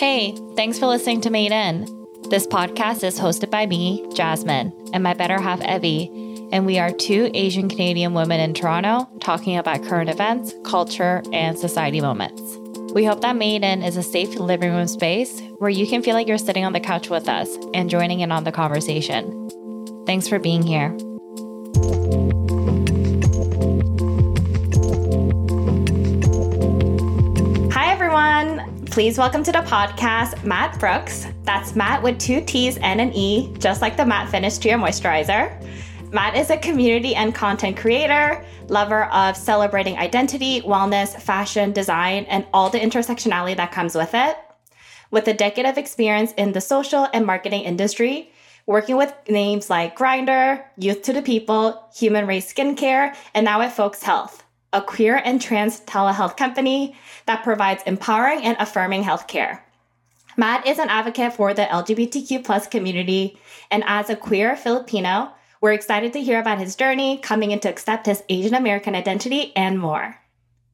Hey, thanks for listening to Made In. This podcast is hosted by me, Jasmine, and my better half, Evie, and we are two Asian Canadian women in Toronto talking about current events, culture, and society moments. We hope that Made In is a safe living room space where you can feel like you're sitting on the couch with us and joining in on the conversation. Thanks for being here. Please welcome to the podcast Matt Brooks. That's Matt with two T's and an E, just like the Matte Finish Trio Moisturizer. Matt is a community and content creator, lover of celebrating identity, wellness, fashion, design, and all the intersectionality that comes with it. With a decade of experience in the social and marketing industry, working with names like Grindr, Youth to the People, Humanrace Skincare, and now at Folx Health, a queer and trans telehealth company that provides empowering and affirming healthcare. Matt is an advocate for the LGBTQ plus community, and as a queer Filipino, we're excited to hear about his journey, coming in to accept his Asian American identity, and more.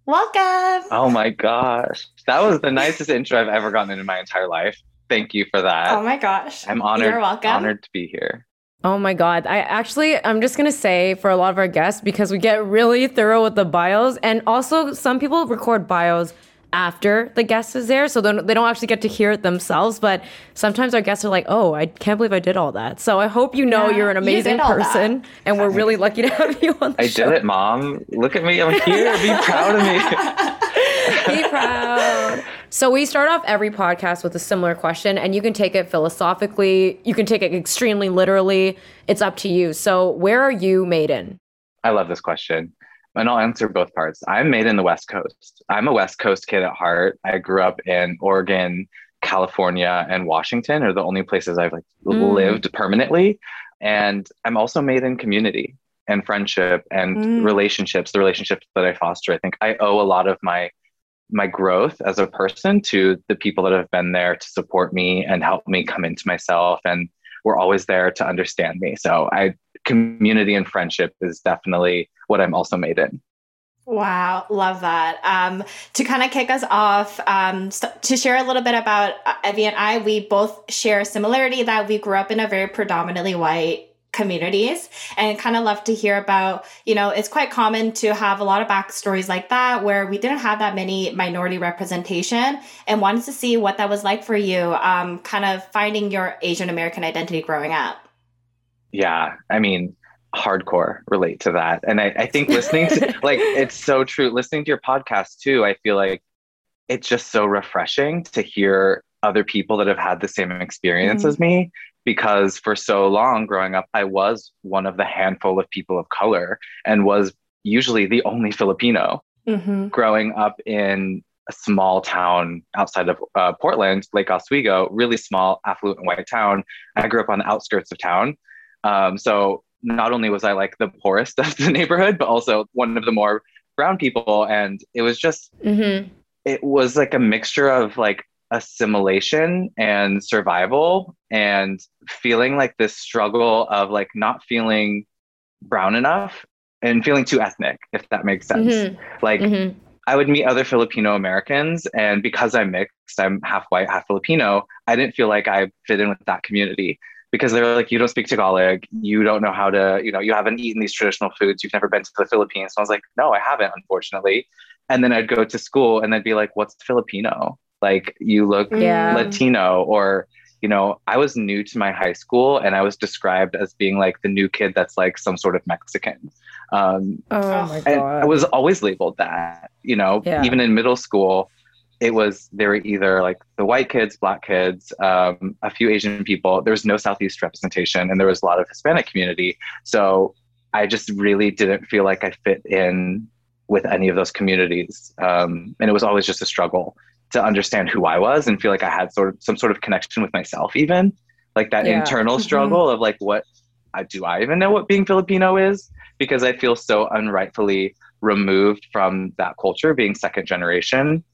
Welcome. Oh my gosh. That was the nicest intro I've ever gotten in my entire life. Thank you for that. Oh my gosh. I'm honored. You're welcome. Honored to be here. Oh my God. I actually, I'm just going to say for a lot of our guests, because we get really thorough with the bios, and also some people record bios after the guest is there, so they don't actually get to hear it themselves. But sometimes our guests are like, "Oh, I can't believe I did all that." So I hope you know Yeah, you're an amazing did all person, and we're really lucky to have you on the show. I show. did it, mom. Look at me. I'm here. Be proud of me. Be proud. So we start off every podcast with a similar question, and you can take it philosophically, you can take it extremely literally. It's up to you. So where are you made in? I love this question. And I'll answer both parts. I'm made in the West Coast. I'm a West Coast kid at heart. I grew up in Oregon, California, and Washington are the only places I've like Mm. lived permanently. And I'm also made in community and friendship and Mm. relationships, the relationships that I foster. I think I owe a lot of my my growth as a person to the people that have been there to support me and help me come into myself and were always there to understand me. So I community and friendship is definitely what I'm also made in. Wow, love that. Um, to kind of kick us off, um, to share a little bit about uh, Evie and I, we both share a similarity that we grew up in a very predominantly white communities and kind of love to hear about you know it's quite common to have a lot of backstories like that where we didn't have that many minority representation and wanted to see what that was like for you um, kind of finding your asian american identity growing up Yeah. I mean, hardcore relate to that. And I, I think listening to like it's so true. Listening to your podcast too, I feel like it's just so refreshing to hear other people that have had the same experience Mhm. as me. Because for so long growing up, I was one of the handful of people of color and was usually the only Filipino. mm-hmm. growing up in a small town outside of uh, Portland, Lake Oswego, really small, affluent, white town. I grew up on the outskirts of town. Um, so not only was I like the poorest of the neighborhood, but also one of the more brown people. And it was just, Mm-hmm. it was like a mixture of like assimilation and survival and feeling like this struggle of like not feeling brown enough and feeling too ethnic, if that makes sense. Mhm. Like Mm-hmm. I would meet other Filipino Americans, and because I'm mixed, I'm half white, half Filipino. I didn't feel like I fit in with that community because they were like, "You don't speak Tagalog, you don't know how to, you know, you haven't eaten these traditional foods, you've never been to the Philippines." So I was like, "No, I haven't, unfortunately." And then I'd go to school, and they'd be like, "What's Filipino? Like, you look Yeah. Latino," or you know, I was new to my high school, and I was described as being like the new kid that's like some sort of Mexican. Um, Oh my God. I was always labeled that, you know, Yeah. even in middle school, it was, they were either like the white kids, black kids, um, a few Asian people. There was no Southeast representation and there was a lot of Hispanic community. So I just really didn't feel like I fit in with any of those communities. Um, and it was always just a struggle to understand who I was and feel like I had sort of some sort of connection with myself, even like that Yeah. internal Mhm. struggle of like, what uh, do I even know what being Filipino is? Because I feel so unrightfully removed from that culture, being second generation.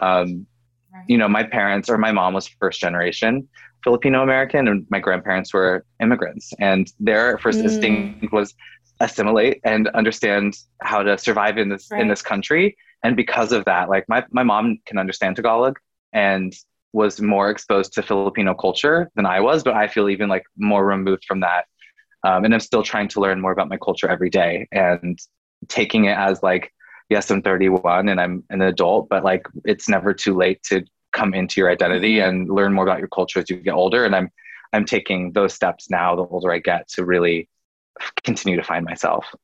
Um, Right. You know, my parents or my mom was first generation Filipino American, and my grandparents were immigrants, and their first Mm. instinct was assimilate and understand how to survive in this Right. in this country. And because of that, like my my mom can understand Tagalog, and was more exposed to Filipino culture than I was, but I feel even like more removed from that. Um, and I'm still trying to learn more about my culture every day and taking it as like, yes, I'm 31 and I'm an adult, but like it's never too late to come into your identity mm-hmm. and learn more about your culture as you get older. And I'm I'm taking those steps now the older I get to really continue to find myself.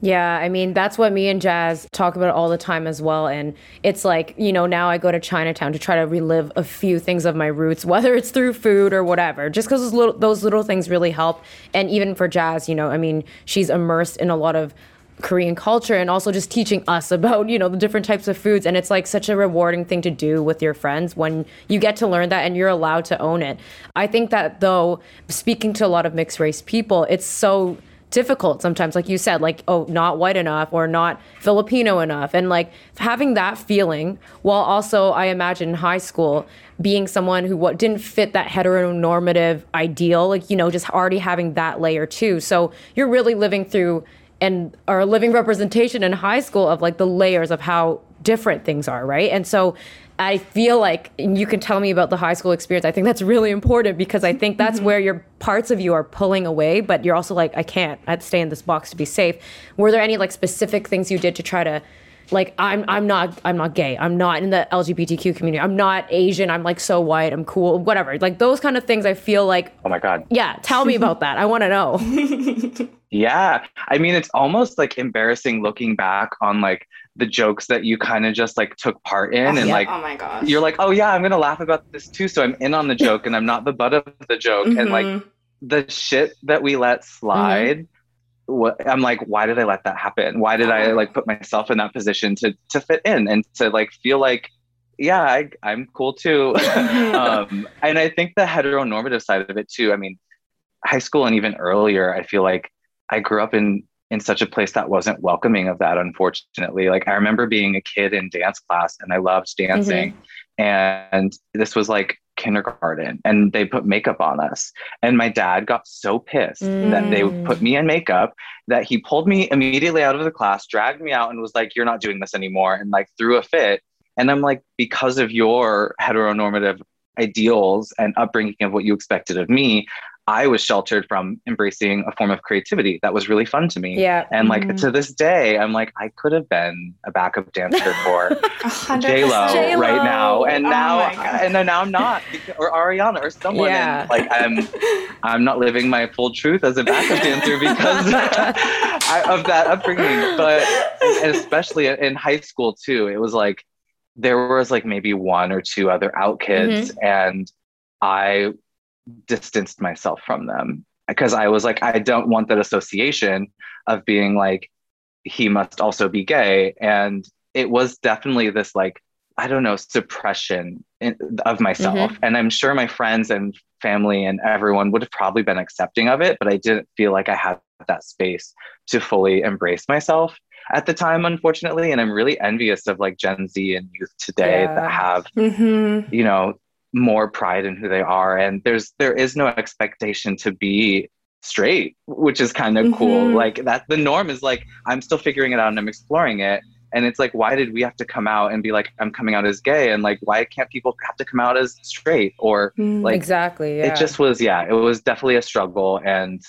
Yeah, I mean, that's what me and Jazz talk about all the time as well. And it's like, you know, now I go to Chinatown to try to relive a few things of my roots, whether it's through food or whatever, just because those little, those little things really help. And even for Jazz, you know, I mean, she's immersed in a lot of Korean culture and also just teaching us about, you know, the different types of foods. And it's like such a rewarding thing to do with your friends when you get to learn that and you're allowed to own it. I think that though, speaking to a lot of mixed race people, it's so difficult sometimes like you said like oh not white enough or not filipino enough and like having that feeling while also i imagine in high school being someone who what didn't fit that heteronormative ideal like you know just already having that layer too so you're really living through and are a living representation in high school of like the layers of how different things are, right? And so I feel like you can tell me about the high school experience. I think that's really important because I think that's mm-hmm. where your parts of you are pulling away, but you're also like, I can't. I have to stay in this box to be safe. Were there any like specific things you did to try to like I'm I'm not I'm not gay. I'm not in the LGBTQ community. I'm not Asian. I'm like so white. I'm cool. Whatever. Like those kind of things I feel like Oh my god. Yeah, tell me about that. I want to know. yeah. I mean, it's almost like embarrassing looking back on like the jokes that you kind of just like took part in and yeah. like oh my gosh. You're like, "Oh yeah, I'm to laugh about this too." So I'm in on the joke and I'm not the butt of the joke mm-hmm. and like mm-hmm. the shit that we let mm-hmm. slide mm-hmm what I'm like, why did I let that happen? Why did I like put myself in that position to to fit in and to like feel like, yeah, I, I'm cool too. um, and I think the heteronormative side of it too. I mean, high school and even earlier, I feel like I grew up in in such a place that wasn't welcoming of that. Unfortunately, like I remember being a kid in dance class and I loved dancing, mm-hmm. and this was like kindergarten and they put makeup on us. And my dad got so pissed mm. that they put me in makeup that he pulled me immediately out of the class, dragged me out, and was like, You're not doing this anymore, and like threw a fit. And I'm like, Because of your heteronormative ideals and upbringing of what you expected of me, I was sheltered from embracing a form of creativity that was really fun to me. Yeah. And like mm-hmm. to this day, I'm like, I could have been a backup dancer for J Lo right now, and oh now, and then now I'm not, or Ariana, or someone. Yeah. And like I'm, I'm not living my full truth as a backup dancer because of that upbringing. But especially in high school too, it was like there was like maybe one or two other out kids, mm-hmm. and I distanced myself from them because I was like, I don't want that association of being like, he must also be gay. And it was definitely this like, I don't know, suppression in, of myself. Mm-hmm. And I'm sure my friends and family and everyone would have probably been accepting of it, but I didn't feel like I had that space to fully embrace myself at the time, unfortunately. And I'm really envious of like Gen Z and youth today yeah. that have, mm-hmm. you know, more pride in who they are. And there's there is no expectation to be straight which is kind of mm-hmm. cool like that the norm is like i'm still figuring it out and i'm exploring it. And it's like why did we have to come out and be like i'm coming out as gay? And like why can't people have to come out as straight? Or mm, like exactly yeah. it just was yeah it was definitely a struggle. And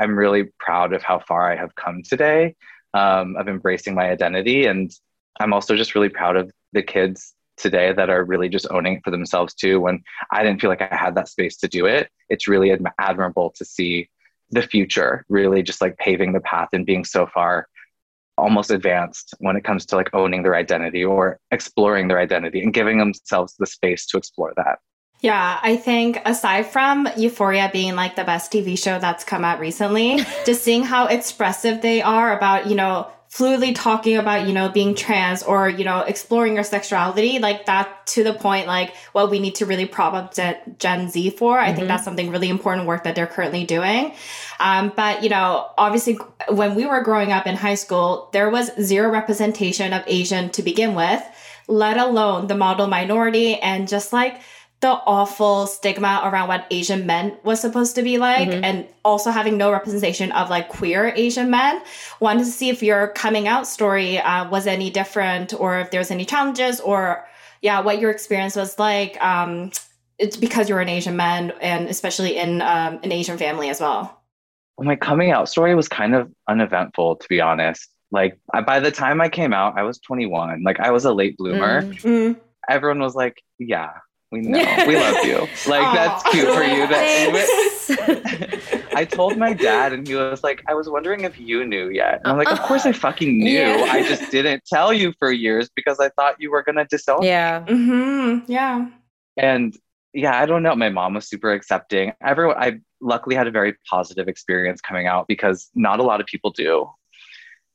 i'm really proud of how far i have come today um, of embracing my identity. And i'm also just really proud of the kids today that are really just owning it for themselves too. When I didn't feel like I had that space to do it, it's really admirable to see the future really just like paving the path and being so far almost advanced when it comes to like owning their identity or exploring their identity and giving themselves the space to explore that. Yeah, I think aside from Euphoria being like the best TV show that's come out recently, just seeing how expressive they are about, you know, fluidly talking about, you know, being trans or, you know, exploring your sexuality, like that to the point, like what we need to really prop up Gen Z for. I mm-hmm. think that's something really important work that they're currently doing. Um, but, you know, obviously when we were growing up in high school, there was zero representation of Asian to begin with, let alone the model minority and just like, the awful stigma around what Asian men was supposed to be like, mm-hmm. and also having no representation of like queer Asian men. Wanted to see if your coming out story uh, was any different, or if there was any challenges, or yeah, what your experience was like. Um, it's because you're an Asian man, and especially in um, an Asian family as well. My coming out story was kind of uneventful, to be honest. Like I, by the time I came out, I was 21. Like I was a late bloomer. Mm. Mm. Everyone was like, "Yeah, we know, we love you. Like that's cute for you." That Thanks. I told my dad, and he was like, "I was wondering if you knew yet." And I'm like, "Of course I fucking knew. Yeah. I just didn't tell you for years because I thought you were gonna disown." me." yeah. mm-hmm. Yeah. And yeah, I don't know. My mom was super accepting. Everyone, I luckily had a very positive experience coming out because not a lot of people do.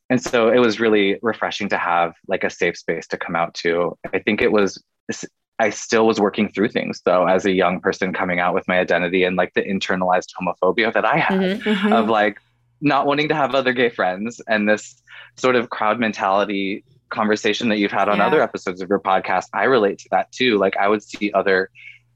And so it was really refreshing to have like a safe space to come out to. I think it was, I still was working through things though, as a young person coming out with my identity and like the internalized homophobia that I had Mhm. Mhm. of like not wanting to have other gay friends and this sort of crowd mentality conversation that you've had on Yeah. other episodes of your podcast i relate to that too like i would see other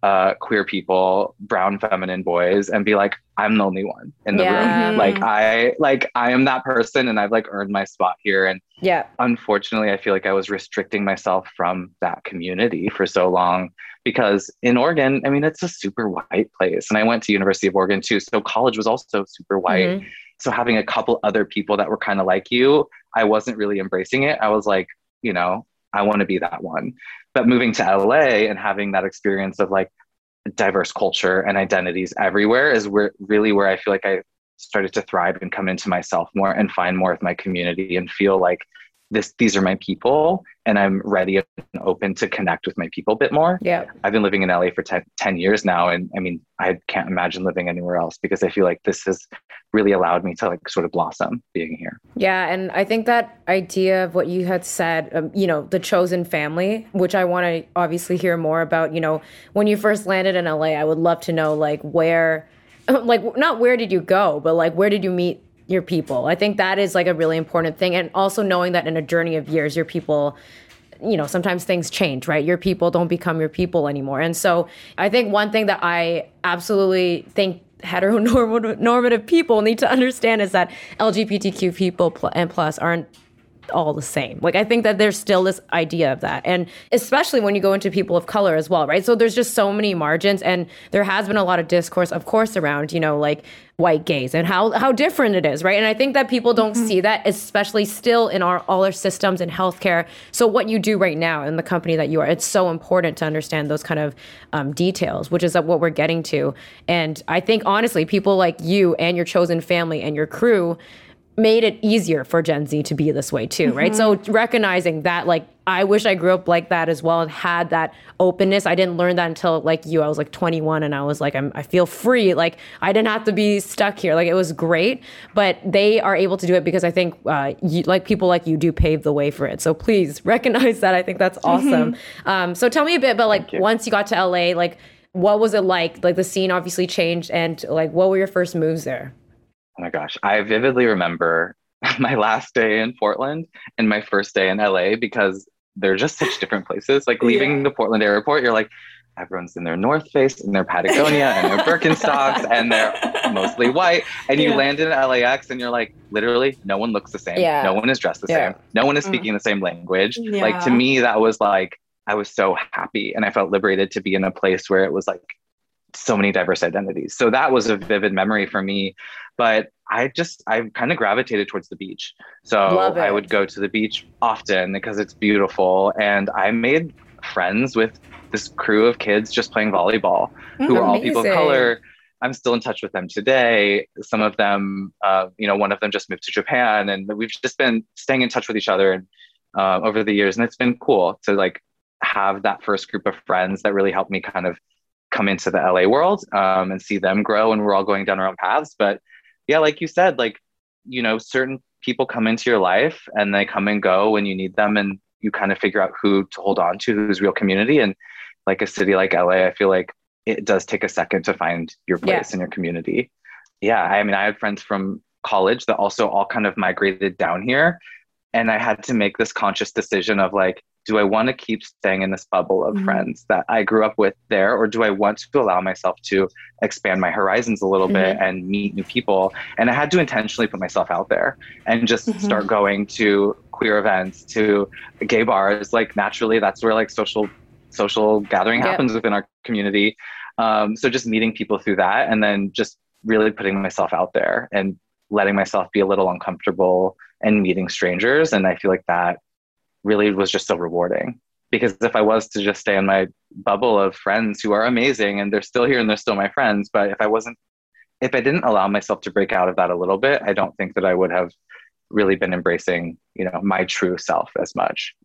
uh, queer people brown feminine boys and be like i'm the only one in the Yeah. room like i like i am that person and i've like earned my spot here and Yeah. unfortunately, I feel like I was restricting myself from that community for so long because in Oregon, I mean, it's a super white place. And I went to University of Oregon too. So college was also super white. Mhm. So having a couple other people that were kind of like you, I wasn't really embracing it. I was like, you know, I want to be that one. But moving to LA and having that experience of like diverse culture and identities everywhere is where really where I feel like I started to thrive and come into myself more and find more of my community and feel like this these are my people and I'm ready and open to connect with my people a bit more. Yeah. I've been living in LA for 10, 10 years now and I mean I can't imagine living anywhere else because I feel like this has really allowed me to like sort of blossom being here. Yeah, and I think that idea of what you had said, um, you know, the chosen family, which I want to obviously hear more about. You know, when you first landed in LA, I would love to know like where, like not where did you go, but like where did you meet your people? I think that is like a really important thing, and also knowing that in a journey of years, your people you know, sometimes things change, right? Your people don't become your people anymore. And so I think one thing that I absolutely think heteronormative people need to understand is that LGBTQ people pl- and plus aren't all the same. Like I think that there's still this idea of that. And especially when you go into people of color as well, right? So there's just so many margins and there has been a lot of discourse of course around, you know, like white gays and how how different it is, right? And I think that people don't see that especially still in our all our systems in healthcare. So what you do right now in the company that you are, it's so important to understand those kind of um, details, which is what we're getting to. And I think honestly, people like you and your chosen family and your crew made it easier for Gen Z to be this way too, right? So recognizing that, like, I wish I grew up like that as well and had that openness. I didn't learn that until like you. I was like 21 and I was like, I'm, I feel free. Like, I didn't have to be stuck here. Like, it was great. But they are able to do it because I think, uh, you, like, people like you do pave the way for it. So please recognize that. I think that's awesome. Um, so tell me a bit about like you. once you got to LA, like, what was it like? Like, the scene obviously changed, and like, what were your first moves there? Oh my gosh, I vividly remember my last day in Portland and my first day in LA because they're just such different places. Like leaving the Portland airport, you're like, everyone's in their North Face and their Patagonia and their Birkenstocks and they're mostly white. And you land in LAX and you're like, literally, no one looks the same. Yeah. No one is dressed the Yeah. same. No one is Mm. speaking the same language. Yeah. Like to me, that was like, I was so happy and I felt liberated to be in a place where it was like so many diverse identities. So that was a vivid memory for me. But I just I kind of gravitated towards the beach. So I would go to the beach often because it's beautiful. And I made friends with this crew of kids just playing volleyball who were all people of color. I'm still in touch with them today. Some of them, uh, you know, one of them just moved to Japan, and we've just been staying in touch with each other and uh, over the years, and it's been cool to like have that first group of friends that really helped me kind of come into the LA world um, and see them grow, and we're all going down our own paths. But yeah, like you said, like you know, certain people come into your life and they come and go when you need them, and you kind of figure out who to hold on to, who's real community, and like a city like LA, I feel like it does take a second to find your Yeah. place in your community. Yeah, I mean, I had friends from college that also all kind of migrated down here. And I had to make this conscious decision of like, do I want to keep staying in this bubble of Mhm. friends that I grew up with there, or do I want to allow myself to expand my horizons a little bit and meet new people? And I had to intentionally put myself out there and just Mhm. start going to queer events, to gay bars. Like naturally, that's where like social social gathering Yep. happens within our community. Um, so just meeting people through that and then just really putting myself out there and letting myself be a little uncomfortable and meeting strangers. And I feel like that really was just so rewarding. Because if I was to just stay in my bubble of friends who are amazing and they're still here and they're still my friends, but if I wasn't, if I didn't allow myself to break out of that a little bit, I don't think that I would have really been embracing, you know, my true self as much.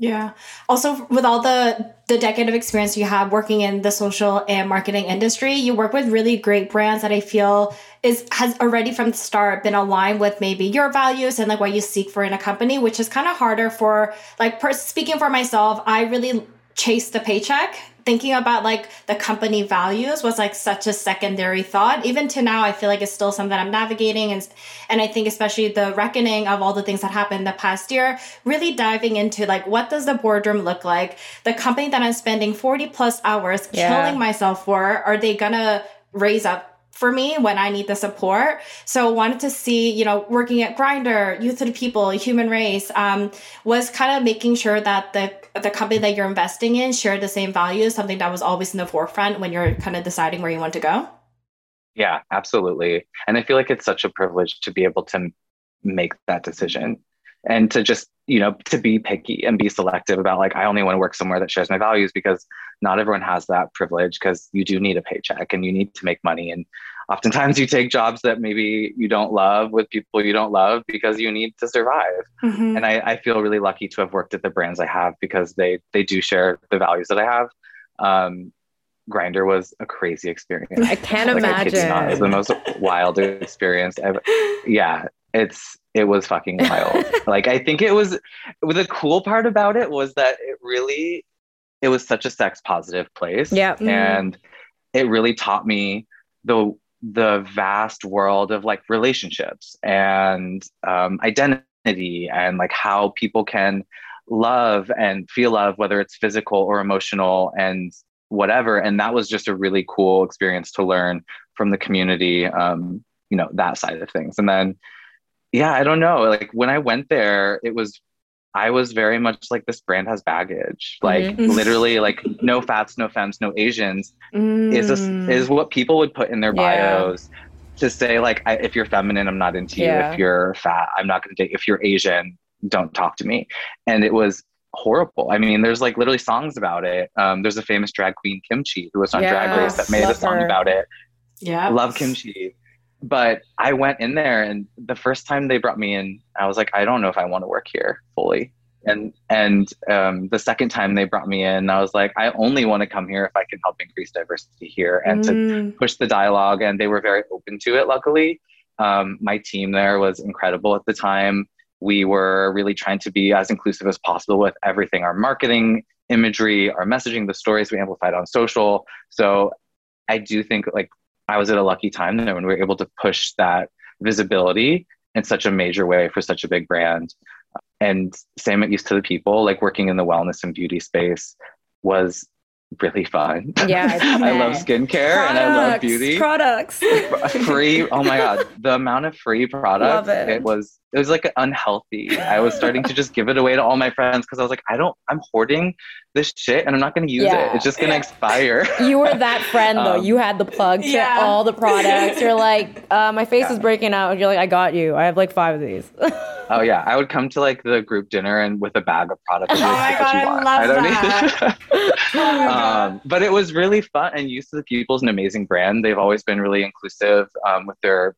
Yeah. Also, with all the the decade of experience you have working in the social and marketing industry, you work with really great brands that I feel is has already from the start been aligned with maybe your values and like what you seek for in a company, which is kind of harder for like per- speaking for myself. I really chase the paycheck thinking about like the company values was like such a secondary thought even to now i feel like it's still something i'm navigating and and i think especially the reckoning of all the things that happened the past year really diving into like what does the boardroom look like the company that i'm spending 40 plus hours Yeah. killing myself for are they gonna raise up for me when I need the support. So wanted to see, you know, working at Grindr, Youth to the People, Humanrace, um, was kind of making sure that the the company that you're investing in shared the same values, something that was always in the forefront when you're kind of deciding where you want to go. Yeah, absolutely. And I feel like it's such a privilege to be able to make that decision and to just, you know, to be picky and be selective about like, I only want to work somewhere that shares my values because not everyone has that privilege because you do need a paycheck and you need to make money. And oftentimes you take jobs that maybe you don't love with people you don't love because you need to survive. Mm-hmm. And I, I feel really lucky to have worked at the brands I have because they they do share the values that I have. Um, Grindr was a crazy experience. I can't Like, I you not, It was the most wild experience ever. Yeah, it's it was fucking wild. like I think it was the cool part about it was that it really it was such a sex positive place. Yeah. Mm. And it really taught me the the vast world of like relationships and um, identity and like how people can love and feel love whether it's physical or emotional and whatever. And that was just a really cool experience to learn from the community um, you know that side of things. And then yeah i don't know. Like when i went there it was i was very much like this brand has baggage like Mhm. literally like no fats no femmes no asians is this Mm. is what people would put in their Yeah. bios to say like I, if you're feminine i'm not into you if you're fat i'm not going to date if you're asian don't talk to me and it was horrible i mean there's like literally songs about it um, there's a famous drag queen Kim Chi who was on drag race that Yes, made a song her. about it yeah. love Kim Chi but i went in there and the first time they brought me in i was like i don't know if i want to work here fully. And and um, the second time they brought me in i was like i only want to come here if i can help increase diversity here and to Mm. push the dialogue and they were very open to it luckily. Um, my team there was incredible at the time. We were really trying to be as inclusive as possible with everything our marketing imagery our messaging the stories we amplified on social. So i do think like i was at a lucky time there when we were able to push that visibility in such a major way for such a big brand. And same at Youth to the People like working in the wellness and beauty space was really fun Yeah, i love skincare and i love beauty Products. free oh my god the amount of free products Love it. was it was like unhealthy i was starting to just give it away to all my friends because i was like i don't i'm hoarding this shit and i'm not going to use Yeah. it it's just going to expire You were that friend though. Um, you had the plug to Yeah. all the products. You're like, uh, my face is breaking out. And you're like, I got you. I have like five of these. Oh yeah. I would come to like the group dinner and with a bag of products Oh my like, "Take what God, I want." love don't that. need- Oh um, but it was really fun and Youth to the People's an amazing brand. They've always been really inclusive um, with their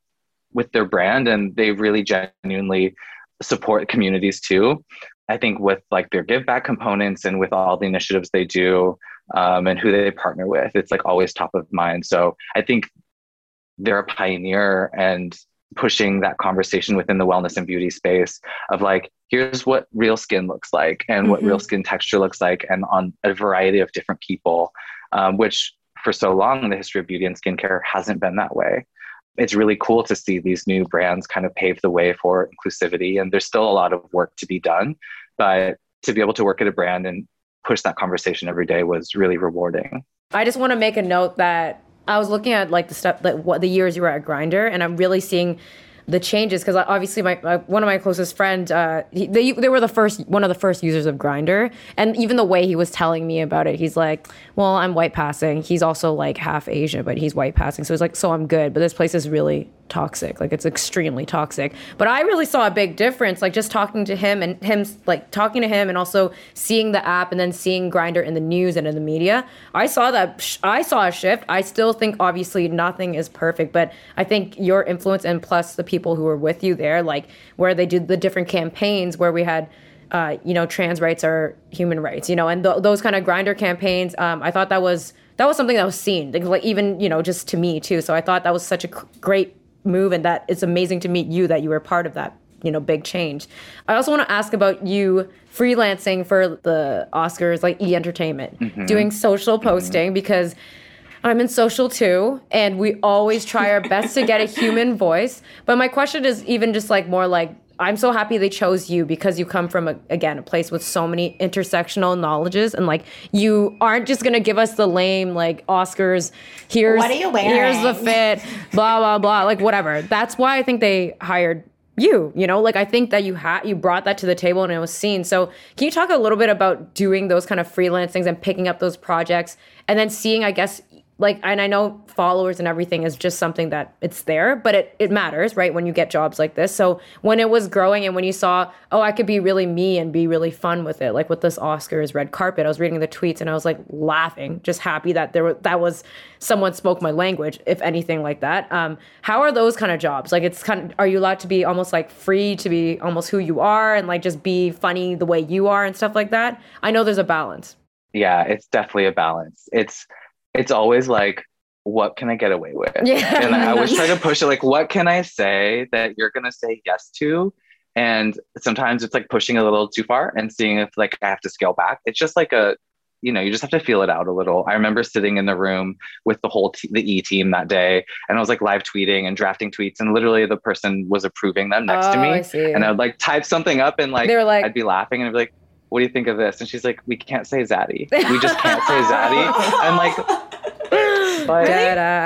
with their brand and they really genuinely support communities too. I think with like their give back components and with all the initiatives they do um, and who they partner with it's like always top of mind. So i think they're a pioneer and pushing that conversation within the wellness and beauty space of like here's what real skin looks like and what Mhm. real skin texture looks like and on a variety of different people um, which for so long in the history of beauty and skincare hasn't been that way it's really cool to see these new brands kind of pave the way for inclusivity and there's still a lot of work to be done but to be able to work at a brand and push that conversation every day was really rewarding I just want to make a note that I was looking at like the stuff, like what the years you were at Grindr, and I'm really seeing the changes because obviously my, my, one of my closest friends uh, he, they, they were the first one of the first users of grindr and even the way he was telling me about it he's like well i'm white passing. He's also like half asian but he's white passing so he's like so i'm good but this place is really toxic like it's extremely toxic but i really saw a big difference like just talking to him and him like talking to him and also seeing the app and then seeing Grindr in the news and in the media i saw that i saw a shift i still think obviously nothing is perfect but i think your influence and plus the people who were with you there like where they did the different campaigns where we had uh, you know, trans rights are human rights, you know, and th- those kind of grindr campaigns. Um, I thought that was that was something that was seen, like, even you know, just to me too. So I thought that was such a great move, and that it's amazing to meet you that you were part of that, you know, big change. I also want to ask about you freelancing for the Oscars, like E Entertainment, mm-hmm. doing social mm-hmm. posting mm-hmm. because. I'm in social too, and we always try our best to get a human voice. But my question is even just like more like I'm so happy they chose you because you come from a, again a place with so many intersectional knowledges and like you aren't just gonna give us the lame like Oscars. Here's what are you wearing? Here's the fit. blah blah blah. Like whatever. That's why I think they hired you. You know, like I think that you had you brought that to the table and it was seen. So can you talk a little bit about doing those kind of freelance things and picking up those projects and then seeing, I guess, like and i know followers and everything is just something that it's there but it, it matters right when you get jobs like this. So when it was growing and when you saw oh i could be really me and be really fun with it like with this oscars red carpet i was reading the tweets and i was like laughing just happy that there that was someone spoke my language if anything like that. Um, how are those kind of jobs? Like it's kind of are you allowed to be almost like free to be almost who you are and like just be funny the way you are and stuff like that? I know there's a balance. Yeah it's definitely a balance. It's it's always like, what can I get away with? Yeah. And I always try to push it like, what can I say that you're gonna say yes to? And sometimes it's like pushing a little too far and seeing if like I have to scale back. It's just like a you know, you just have to feel it out a little. I remember sitting in the room with the whole t- the E team that day, and I was like live tweeting and drafting tweets, and literally the person was approving them next oh, to me, I and I would like type something up, and like, they were like I'd be laughing, and I'd be like, "What do you think of this?" And she's like, "We can't say Zaddy. We just can't say Zaddy." I'm like, but,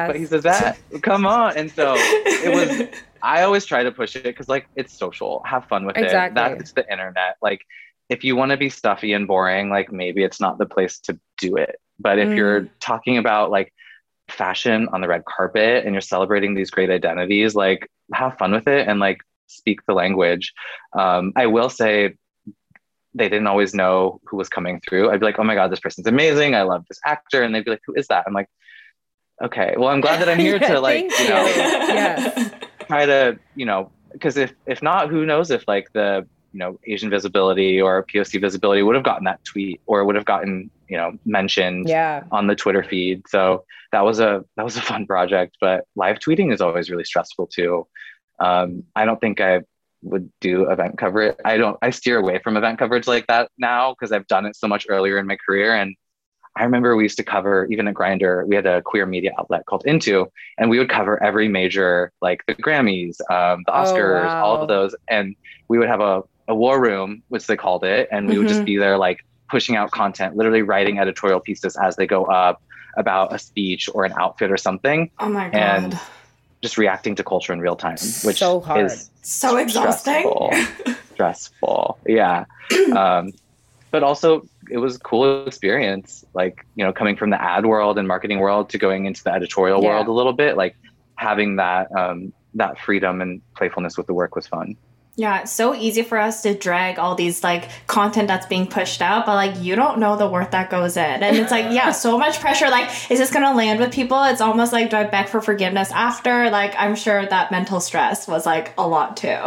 but he says that come on and so it was i always try to push it because like it's social have fun with exactly. it that's the internet like if you want to be stuffy and boring like maybe it's not the place to do it but if mm. you're talking about like fashion on the red carpet and you're celebrating these great identities like have fun with it and like speak the language um, i will say they didn't always know who was coming through. I'd be like, oh my God, this person's amazing. I love this actor. And they'd be like, who is that? I'm like, okay, well, I'm glad that I'm here to like, you know, yes. try to, you know, because if, if not, who knows if like the, you know, Asian visibility or POC visibility would have gotten that tweet or would have gotten, you know, mentioned yeah. on the Twitter feed. So that was a, that was a fun project, but live tweeting is always really stressful too. Um, I don't think I would do event coverage. I don't, I steer away from event coverage like that now because I've done it so much earlier in my career. And I remember we used to cover, even at Grindr, we had a queer media outlet called Into, and we would cover every major, like the Grammys, um, the oh, Oscars, oh, wow. all of those. And we would have a, a war room, which they called it. And we mm-hmm. would just mm-hmm. be there, like pushing out content, literally writing editorial pieces as they go up about a speech or an outfit or something. Oh my God. And just reacting to culture in real time, which so hard. is so exhausting. Stressful. stressful. Yeah. Um, but also it was a cool experience, like, you know, coming from the ad world and marketing world to going into the editorial yeah. world a little bit, like having that um, that freedom and playfulness with the work was fun. Yeah, it's so easy for us to drag all these like content that's being pushed out, but like you don't know the work that goes in. And it's like, yeah, so much pressure. Like, is this gonna land with people? It's almost like do I beg for forgiveness after? Like, I'm sure that mental stress was like a lot too.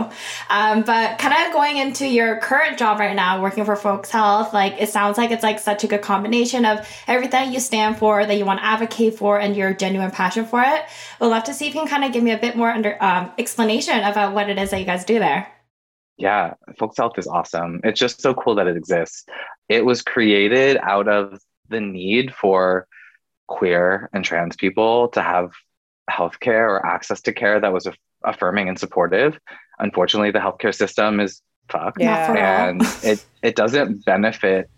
Um, but kind of going into your current job right now, working for Folx Health, like it sounds like it's like such a good combination of everything you stand for, that you want to advocate for, and your genuine passion for it. We'd love to see if you can kind of give me a bit more under um, explanation about what it is that you guys do there. Yeah, Folx Health is awesome. It's just so cool that it exists. It was created out of the need for queer and trans people to have healthcare or access to care that was affirming and supportive. Unfortunately, the healthcare system is fucked yeah. and it, it doesn't benefit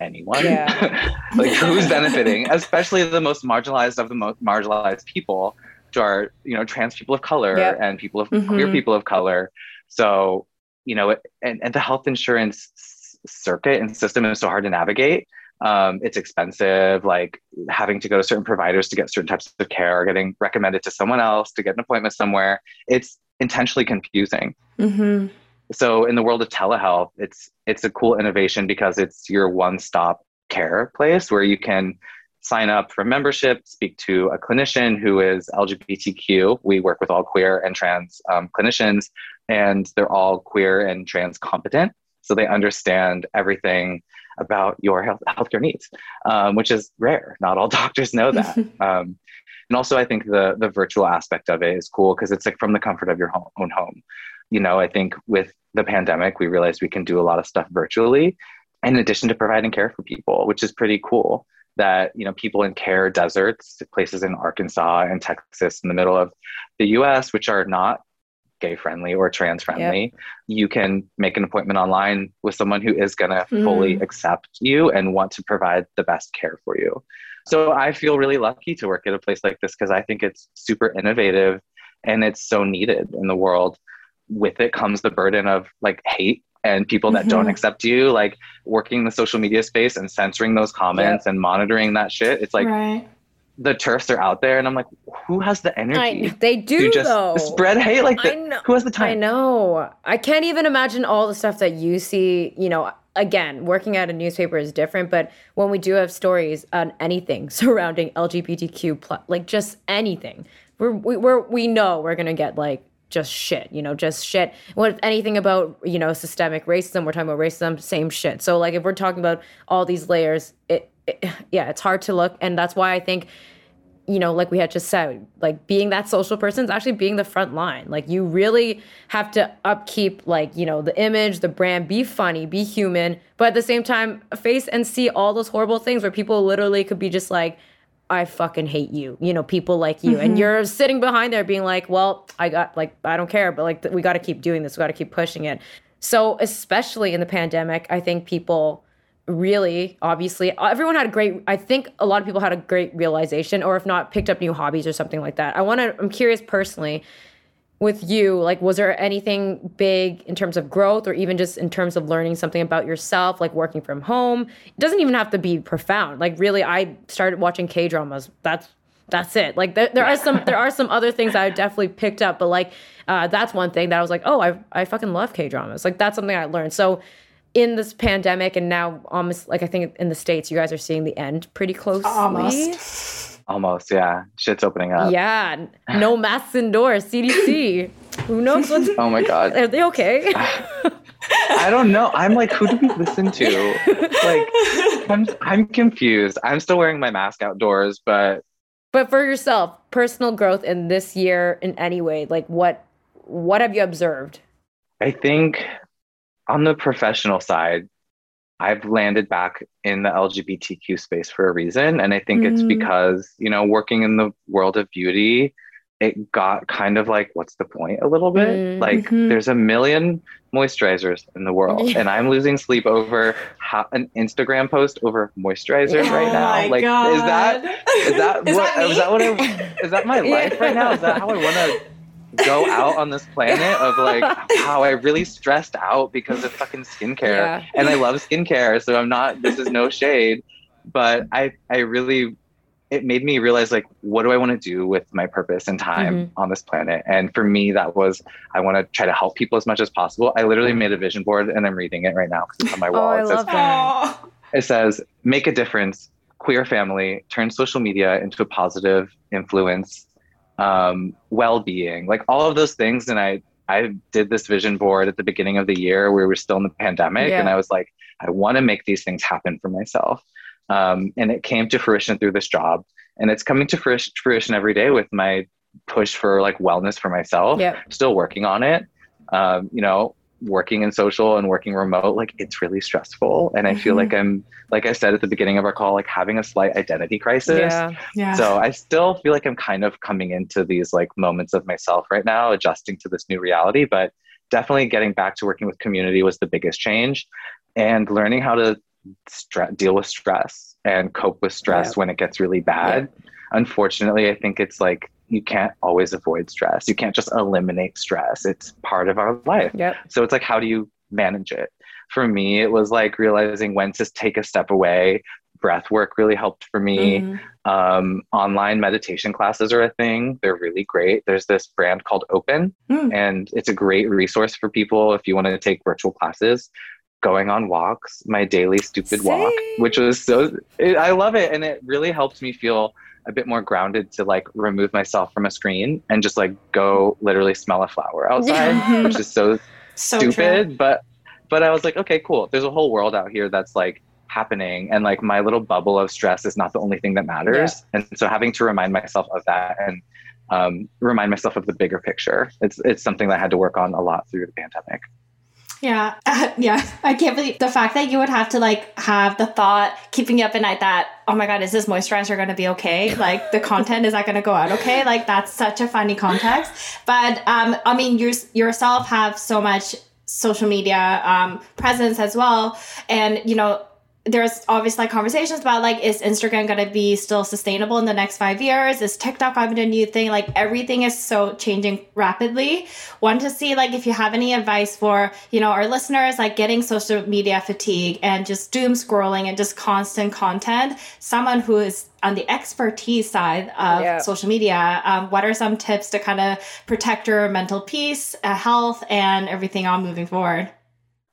anyone. Yeah. like who's benefiting, especially the most marginalized of the most marginalized people. to are you know trans people of color Yep. and people of Mhm. queer people of color so you know and, and the health insurance circuit and system is so hard to navigate um, it's expensive like having to go to certain providers to get certain types of care or getting recommended to someone else to get an appointment somewhere it's intentionally confusing Mm-hmm. so in the world of telehealth it's it's a cool innovation because it's your one-stop care place where you can sign up for membership speak to a clinician who is lgbtq we work with all queer and trans um, clinicians and they're all queer and trans competent so they understand everything about your health healthcare needs um, which is rare. Not all doctors know that. Um, and also i think the the virtual aspect of it is cool because it's like from the comfort of your home, own home. You know i think with the pandemic we realized we can do a lot of stuff virtually in addition to providing care for people which is pretty cool that you know people in care deserts places in arkansas and texas in the middle of the us which are not gay friendly or trans friendly you can make an appointment online with someone who is going to mm-hmm. fully accept you and want to provide the best care for you. So i feel really lucky to work at a place like this because i think it's super innovative and it's so needed in the world. With it comes the burden of like hate and people that don't Mhm. accept you like working the social media space and censoring those comments and monitoring that shit it's like right. the TERFs are out there and i'm like who has the energy I, they do just though. spread hate like I know. who has the time I know. I can't even imagine all the stuff that you see. You know, again, working at a newspaper is different, but when we do have stories on anything surrounding LGBTQ plus, like just anything, we're we, we're we know we're gonna get like just shit. You know, just shit. What anything about you know systemic racism? We're talking about racism, same shit. So like if we're talking about all these layers, it, it yeah, it's hard to look, and that's why I think you know, like we had just said, like being that social person is actually being the front line. Like you really have to upkeep, like, you know, the image, the brand, be funny, be human, but at the same time, face and see all those horrible things where people literally could be just like, I fucking hate you, you know, people like you. And mm-hmm. you're sitting behind there being like, well, I got, like, I don't care, but like, we got to keep doing this, we got to keep pushing it. So, especially in the pandemic, I think people really obviously everyone had a great i think a lot of people had a great realization or if not picked up new hobbies or something like that i want to i'm curious personally with you like was there anything big in terms of growth or even just in terms of learning something about yourself like working from home? It doesn't even have to be profound. Like really i started watching k dramas that's that's it. Like there, there are some there are some other things i definitely picked up but like uh, that's one thing that i was like oh i, I fucking love k dramas like that's something i learned. So in this pandemic and now almost like i think in the states you guys are seeing the end pretty closely. Almost. Almost yeah shit's opening up yeah no masks indoors cdc who knows what's oh my god are they okay I don't know. I'm like, who do we listen to? Like, I'm I'm confused. I'm still wearing my mask outdoors, but but for yourself personal growth in this year in any way like what what have you observed I think on the professional side, I've landed back in the LGBTQ space for a reason, and I think it's Mhm. because you know, working in the world of beauty, it got kind of like, what's the point? A little bit. Mm. Like, Mhm. there's a million moisturizers in the world, Yeah. and I'm losing sleep over how, an Instagram post over moisturizer Yeah. right Oh now. my like, God. is that is that Is what that is that what I is that my Yeah. life right now? Is that how I want to go out on this planet of like how I really stressed out because of fucking skincare. Yeah. And I love skincare, so I'm not this is no shade, but I I really it made me realize like what do I want to do with my purpose and time Mhm. on this planet? And for me that was I want to try to help people as much as possible. I literally made a vision board and I'm reading it right now because it's on my Oh, wall. I it says love that. Oh. it says make a difference queer family turn social media into a positive influence um, well-being like all of those things. And i i did this vision board at the beginning of the year where we were still in the pandemic. And i was like i want to make these things happen for myself. Um, and it came to fruition through this job. And it's coming to fruition, fruition every day with my push for like wellness for myself. Yep. still working on it. Um, you know working in social and working remote like it's really stressful. And i feel like mm-hmm. i'm like i said at the beginning of our call like having a slight identity crisis. Yeah. Yeah. so i still feel like i'm kind of coming into these like moments of myself right now adjusting to this new reality. But definitely getting back to working with community was the biggest change and learning how to stre- deal with stress and cope with stress Yeah. when it gets really bad. Unfortunately i think it's like you can't always avoid stress. You can't just eliminate stress. It's part of our life. Yep. So it's like, how do you manage it? For me, it was like realizing when to take a step away. Breath work really helped for me. Mhm. Um, online meditation classes are a thing. They're really great. There's this brand called Open, Mm. and it's a great resource for people if you want to take virtual classes. Going on walks, my daily stupid walk, which was so, it, I love it. And it really helped me feel a bit more grounded to like remove myself from a screen and just like go literally smell a flower outside, Yeah. which is so So stupid true. but but i was like okay cool there's a whole world out here that's like happening and like my little bubble of stress is not the only thing that matters and so having to remind myself of that and um, remind myself of the bigger picture it's it's something that i had to work on a lot through the pandemic Yeah. yeah. I can't believe the fact that you would have to like have the thought keeping you up at night that, oh my God, is this moisturizer going to be okay? Like the content, is that going to go out okay? Like that's such a funny context. But um, I mean, you yourself have so much social media um, presence as well. And, you know, there's obviously like conversations about like is Instagram going to be still sustainable in the next five years? Is TikTok to be a new thing? Like everything is so changing rapidly. Want to see like if you have any advice for you know our listeners like getting social media fatigue and just doom scrolling and just constant content. Someone who is on the expertise side of Yeah. social media, um, what are some tips to kind of protect your mental peace, uh, health, and everything on moving forward?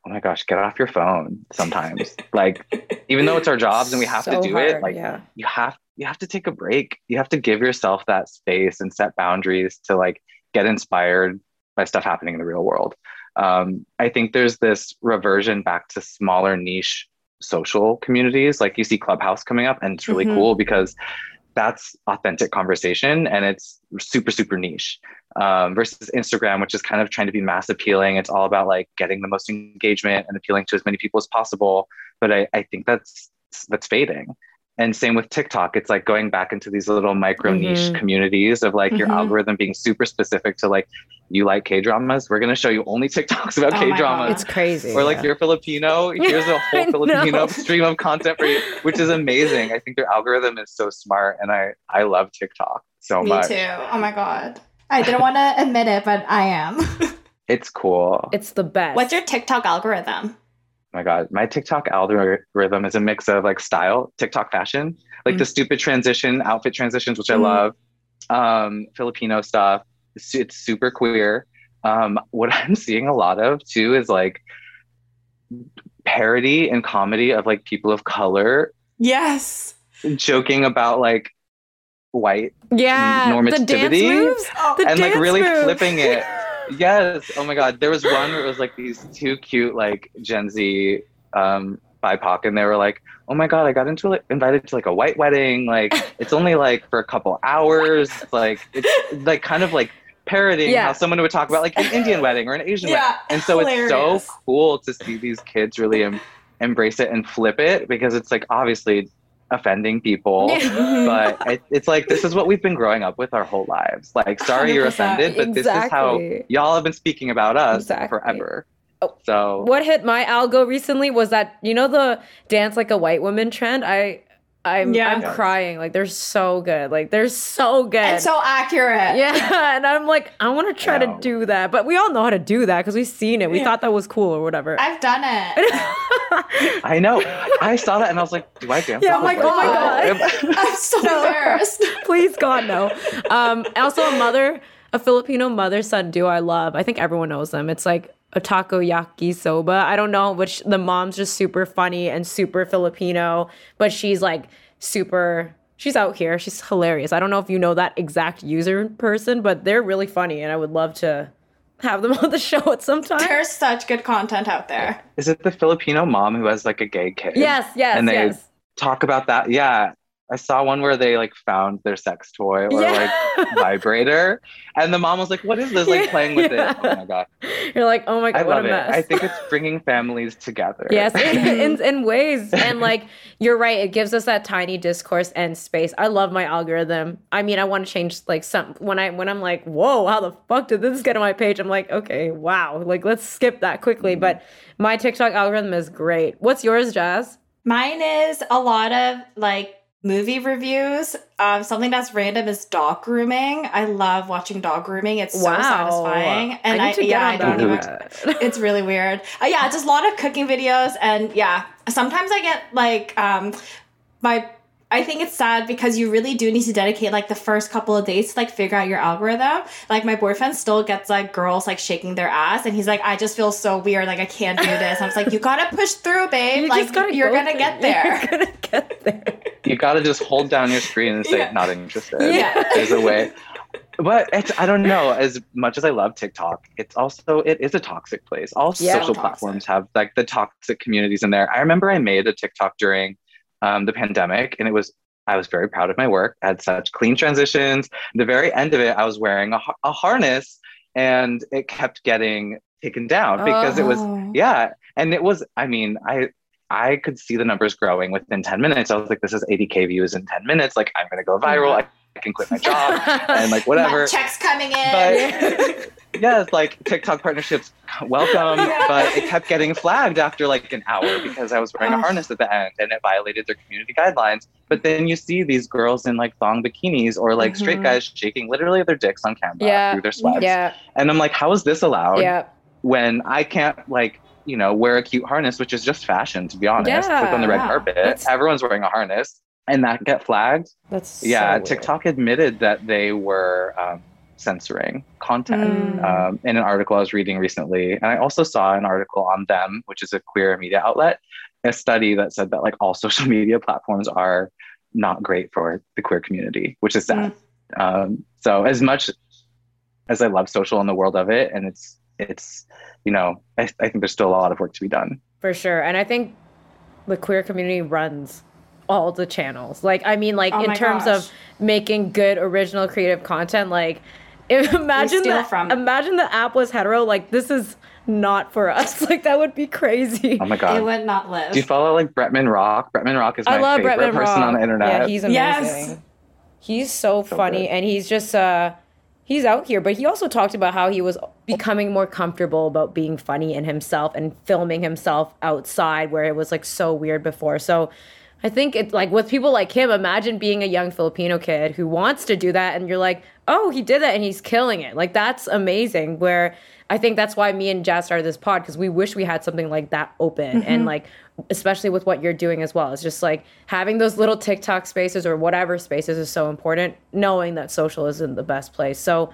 Oh my gosh get off your phone sometimes like even though it's our jobs and we have to do hard, it like yeah. you have you have to take a break you have to give yourself that space and set boundaries to like get inspired by stuff happening in the real world um, i think there's this reversion back to smaller niche social communities like you see clubhouse coming up and it's really Mhm. cool because that's authentic conversation and it's super super niche. Um, versus instagram which is kind of trying to be mass appealing. It's all about like getting the most engagement and appealing to as many people as possible. But i, I think that's that's fading. And same with tiktok. It's like going back into these little micro niche Mhm. communities of like your Mhm. algorithm being super specific to like you like k dramas we're going to show you only tiktoks about Oh k dramas It's crazy. or like yeah. you're Filipino, here's a whole Filipino stream of content for you, which is amazing. I think their algorithm is so smart, and I I love TikTok so Me much. too. Oh my god. I didn't want to admit it, but I am. It's cool. it's the best. What's your TikTok algorithm? oh my god, my TikTok algorithm is a mix of like style, TikTok fashion, like the stupid transition outfit transitions, which I Mhm. love, um, Filipino stuff. It's, it's super queer. Um, what I'm seeing a lot of too is like parody and comedy of like people of color Yes. joking about like white yeah, the dance normativity moves, the and like really moves. flipping it. Yes. Oh my God. There was one where it was like these two cute like Gen Z um, BIPOC, and they were like, "Oh my God, I got into like invited to like a white wedding. Like it's only like for a couple hours. Like it's like kind of like parroting Yeah. how someone would talk about like an Indian wedding or an Asian wedding. And so it's so cool to see these kids really em- embrace it and flip it because it's like obviously offending people. But it, it's like this is what we've been growing up with our whole lives. Like, sorry you're offended, but this is how y'all have been speaking about us Exactly. forever. Oh, So What hit my algo recently was that you know the dance like a white woman trend. I, I'm, Yeah. I'm crying. Like they're so good. Like they're so good. It's so accurate. yeah, and I'm like, I want to try Wow. to do that, but we all know how to do that because we've seen it. We Yeah. thought that was cool or whatever. I've done it. I know. I saw that and I was like, do I dance? Yeah, like I'm a like, oh my god. I'm so embarrassed. Please God no. Um, also a mother, a Filipino mother son duo I love. I think everyone knows them. It's like a takoyaki soba. I don't know which the mom's just super funny and super Filipino, but she's like super. She's out here. She's hilarious. I don't know if you know that exact user person, but they're really funny, and I would love to have them on the show at some time. There's such good content out there. Is it the Filipino mom who has like a gay kid? Yes, yes, And they yes. talk about that. Yeah. I saw one where they like found their sex toy or Yeah. like vibrator. And the mom was like, what is this? Like playing with it. Oh my God. You're like, oh my god, I what love a it. mess. I think it's bringing families together. Yes, in, in, in ways. And like, you're right. It gives us that tiny discourse and space. I love my algorithm. I mean, I want to change like some when I when I'm like, whoa, how the fuck did this get on my page? I'm like, okay, wow. Like, let's skip that quickly. Mm-hmm. But my TikTok algorithm is great. What's yours, Jazz? Mine is a lot of like movie reviews. Um, something that's random is dog grooming. I love watching dog grooming. It's so Wow. satisfying. And I I, need to get yeah, I don't even. It's really weird. Uh, yeah, just a lot of cooking videos, and yeah, sometimes I get like um, my. I think it's sad because you really do need to dedicate like the first couple of days to like figure out your algorithm. Like my boyfriend still gets like girls like shaking their ass, and he's like, "I just feel so weird. Like I can't do this." I was like, "You gotta push through, babe. You like just gotta you're go gonna through- get there." You're gonna get there. You got to just hold down your screen and say Yeah. not interested. Yeah. There's a way. But it's, I don't know. As much as I love TikTok, it's also it is a toxic place. All Yeah. social Toxic. platforms have like the toxic communities in there. I remember I made a TikTok during um, the pandemic, and it was I was very proud of my work. I had such clean transitions. the very end of it, I was wearing a, a harness, and it kept getting taken down because it was Oh. yeah and it was i mean i i could see the numbers growing within 10 minutes i was like this is 80k views in 10 minutes like i'm gonna go viral I, I can quit my job and like whatever Checks coming in. but yeah it's like tiktok partnerships welcome but it kept getting flagged after like an hour because i was wearing a harness at the end and it violated their community guidelines but then you see these girls in like thong bikinis or like straight Mhm. guys shaking literally their dicks on camera Yeah. through their sweats yeah, and i'm like how is this allowed yeah. when I can't like you know wear a cute harness, which is just fashion to be honest. Yeah, on the red yeah. carpet, That's- everyone's wearing a harness, and that get flagged. That's yeah, so. TikTok admitted that they were um, censoring content. Mm. Um, in an article I was reading recently, and I also saw an article on them, which is a queer media outlet, a study that said that like all social media platforms are not great for the queer community, which is sad. Um, so as much as I love social and the world of it, and it's it's you know I, I think there's still a lot of work to be done. for sure. And I think the queer community runs all the channels. Like, I mean, like Oh in terms gosh. of making good original creative content. Like, if, imagine that. from- Imagine the app was hetero. Like, this is not for us. Like, that would be crazy. Oh my god, it god. would not live. Do you follow like Bretman Rock? Bretman Rock is my I love favorite Bretman person Rock. on the internet. Yeah, he's amazing. Yes. He's so, So funny, good. and he's just uh, he's out here. But he also talked about how he was becoming more comfortable about being funny in himself and filming himself outside, where it was like so weird before. So. I think it's like with people like him, imagine being a young Filipino kid who wants to do that and you're like, oh, he did that and he's killing it. Like, that's amazing. Where I think that's why me and Jazz started this pod because we wish we had something like that open and mm-hmm. like, especially with what you're doing as well. It's just like having those little TikTok spaces or whatever spaces is so important, knowing that social isn't the best place. So,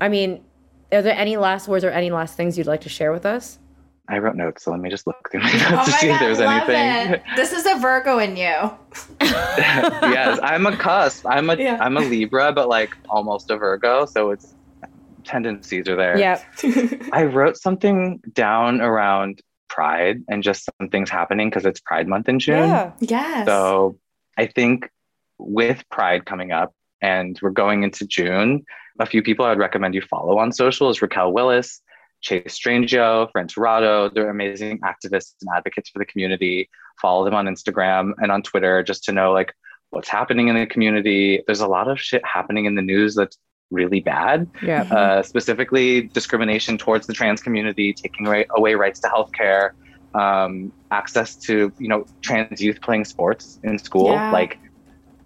I mean, are there any last words or any last things you'd like to share with us? I wrote notes, so let me just look through my oh notes Oh to my see if god, there's anything. it. This is a Virgo in you. yes, I'm a cusp. I'm a Yeah. am a Libra, but like almost a Virgo, so it's tendencies are there. Yeah. I wrote something down around Pride and just some things happening because it's Pride Month in June. Yeah. yes. So I think with Pride coming up and we're going into June, a few people I'd recommend you follow on social is Raquel Willis, Chase Strangio, Fran Tirado. They're amazing activists and advocates for the community. Follow them on Instagram and on Twitter just to know like what's happening in the community. There's a lot of shit happening in the news that's really bad Yeah. uh, specifically discrimination towards the trans community, taking away, away rights to healthcare, um, access to you know trans youth playing sports in school. Yeah. Like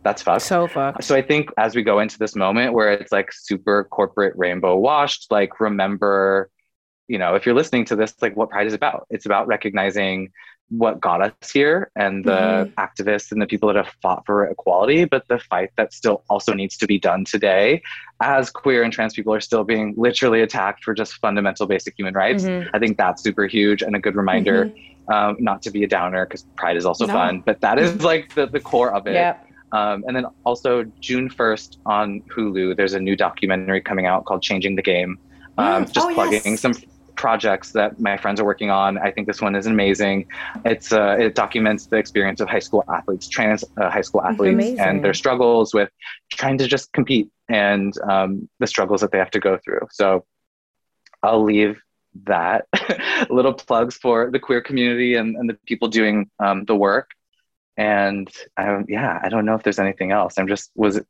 that's fucked. So fucked. So I think as we go into this moment where it's like super corporate rainbow washed, like remember, you know, if you're listening to this, like what Pride is about. It's about recognizing what got us here and the activists and the people that have fought for equality, but the fight that still also needs to be done today as queer and trans people are still being literally attacked for just fundamental basic human rights. Mhm. I think that's super huge and a good reminder um, not to be a downer because pride is also No. fun, but that is like the, the core of it. Yeah. Um, and then also June 1st on Hulu, there's a new documentary coming out called Changing the Game. Um, Mm. just Oh, plugging yes. some projects that my friends are working on. I think this one is amazing. It's uh, it documents the experience of high school athletes, trans uh, high school athletes, and their struggles with trying to just compete and um, the struggles that they have to go through. So I'll leave that little plugs for the queer community and, and the people doing um, the work. And I don't, yeah, I don't know if there's anything else. I'm just was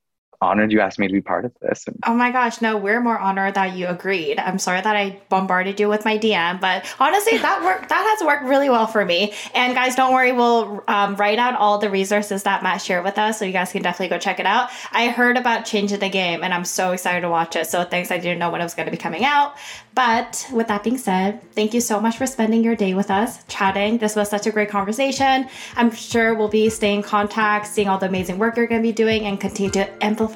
honored you asked me to be part of this. Oh my gosh, no, we're more honored that you agreed. I'm sorry that I bombarded you with my DM, but honestly, that worked. That has worked really well for me. And guys, don't worry, we'll um, write out all the resources that Matt shared with us, so you guys can definitely go check it out. I heard about changing the game, and I'm so excited to watch it. So thanks, I didn't know when it was going to be coming out. But with that being said, thank you so much for spending your day with us, chatting. This was such a great conversation. I'm sure we'll be staying in contact, seeing all the amazing work you're going to be doing, and continue to amplify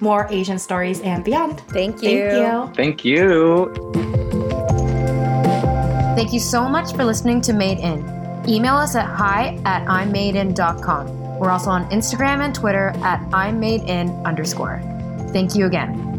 more Asian stories and beyond. Thank you. Thank you. Thank you. Thank you so much for listening to Made In. Email us at hi at immadein.com. We're also on Instagram and Twitter at immadein underscore. Thank you again.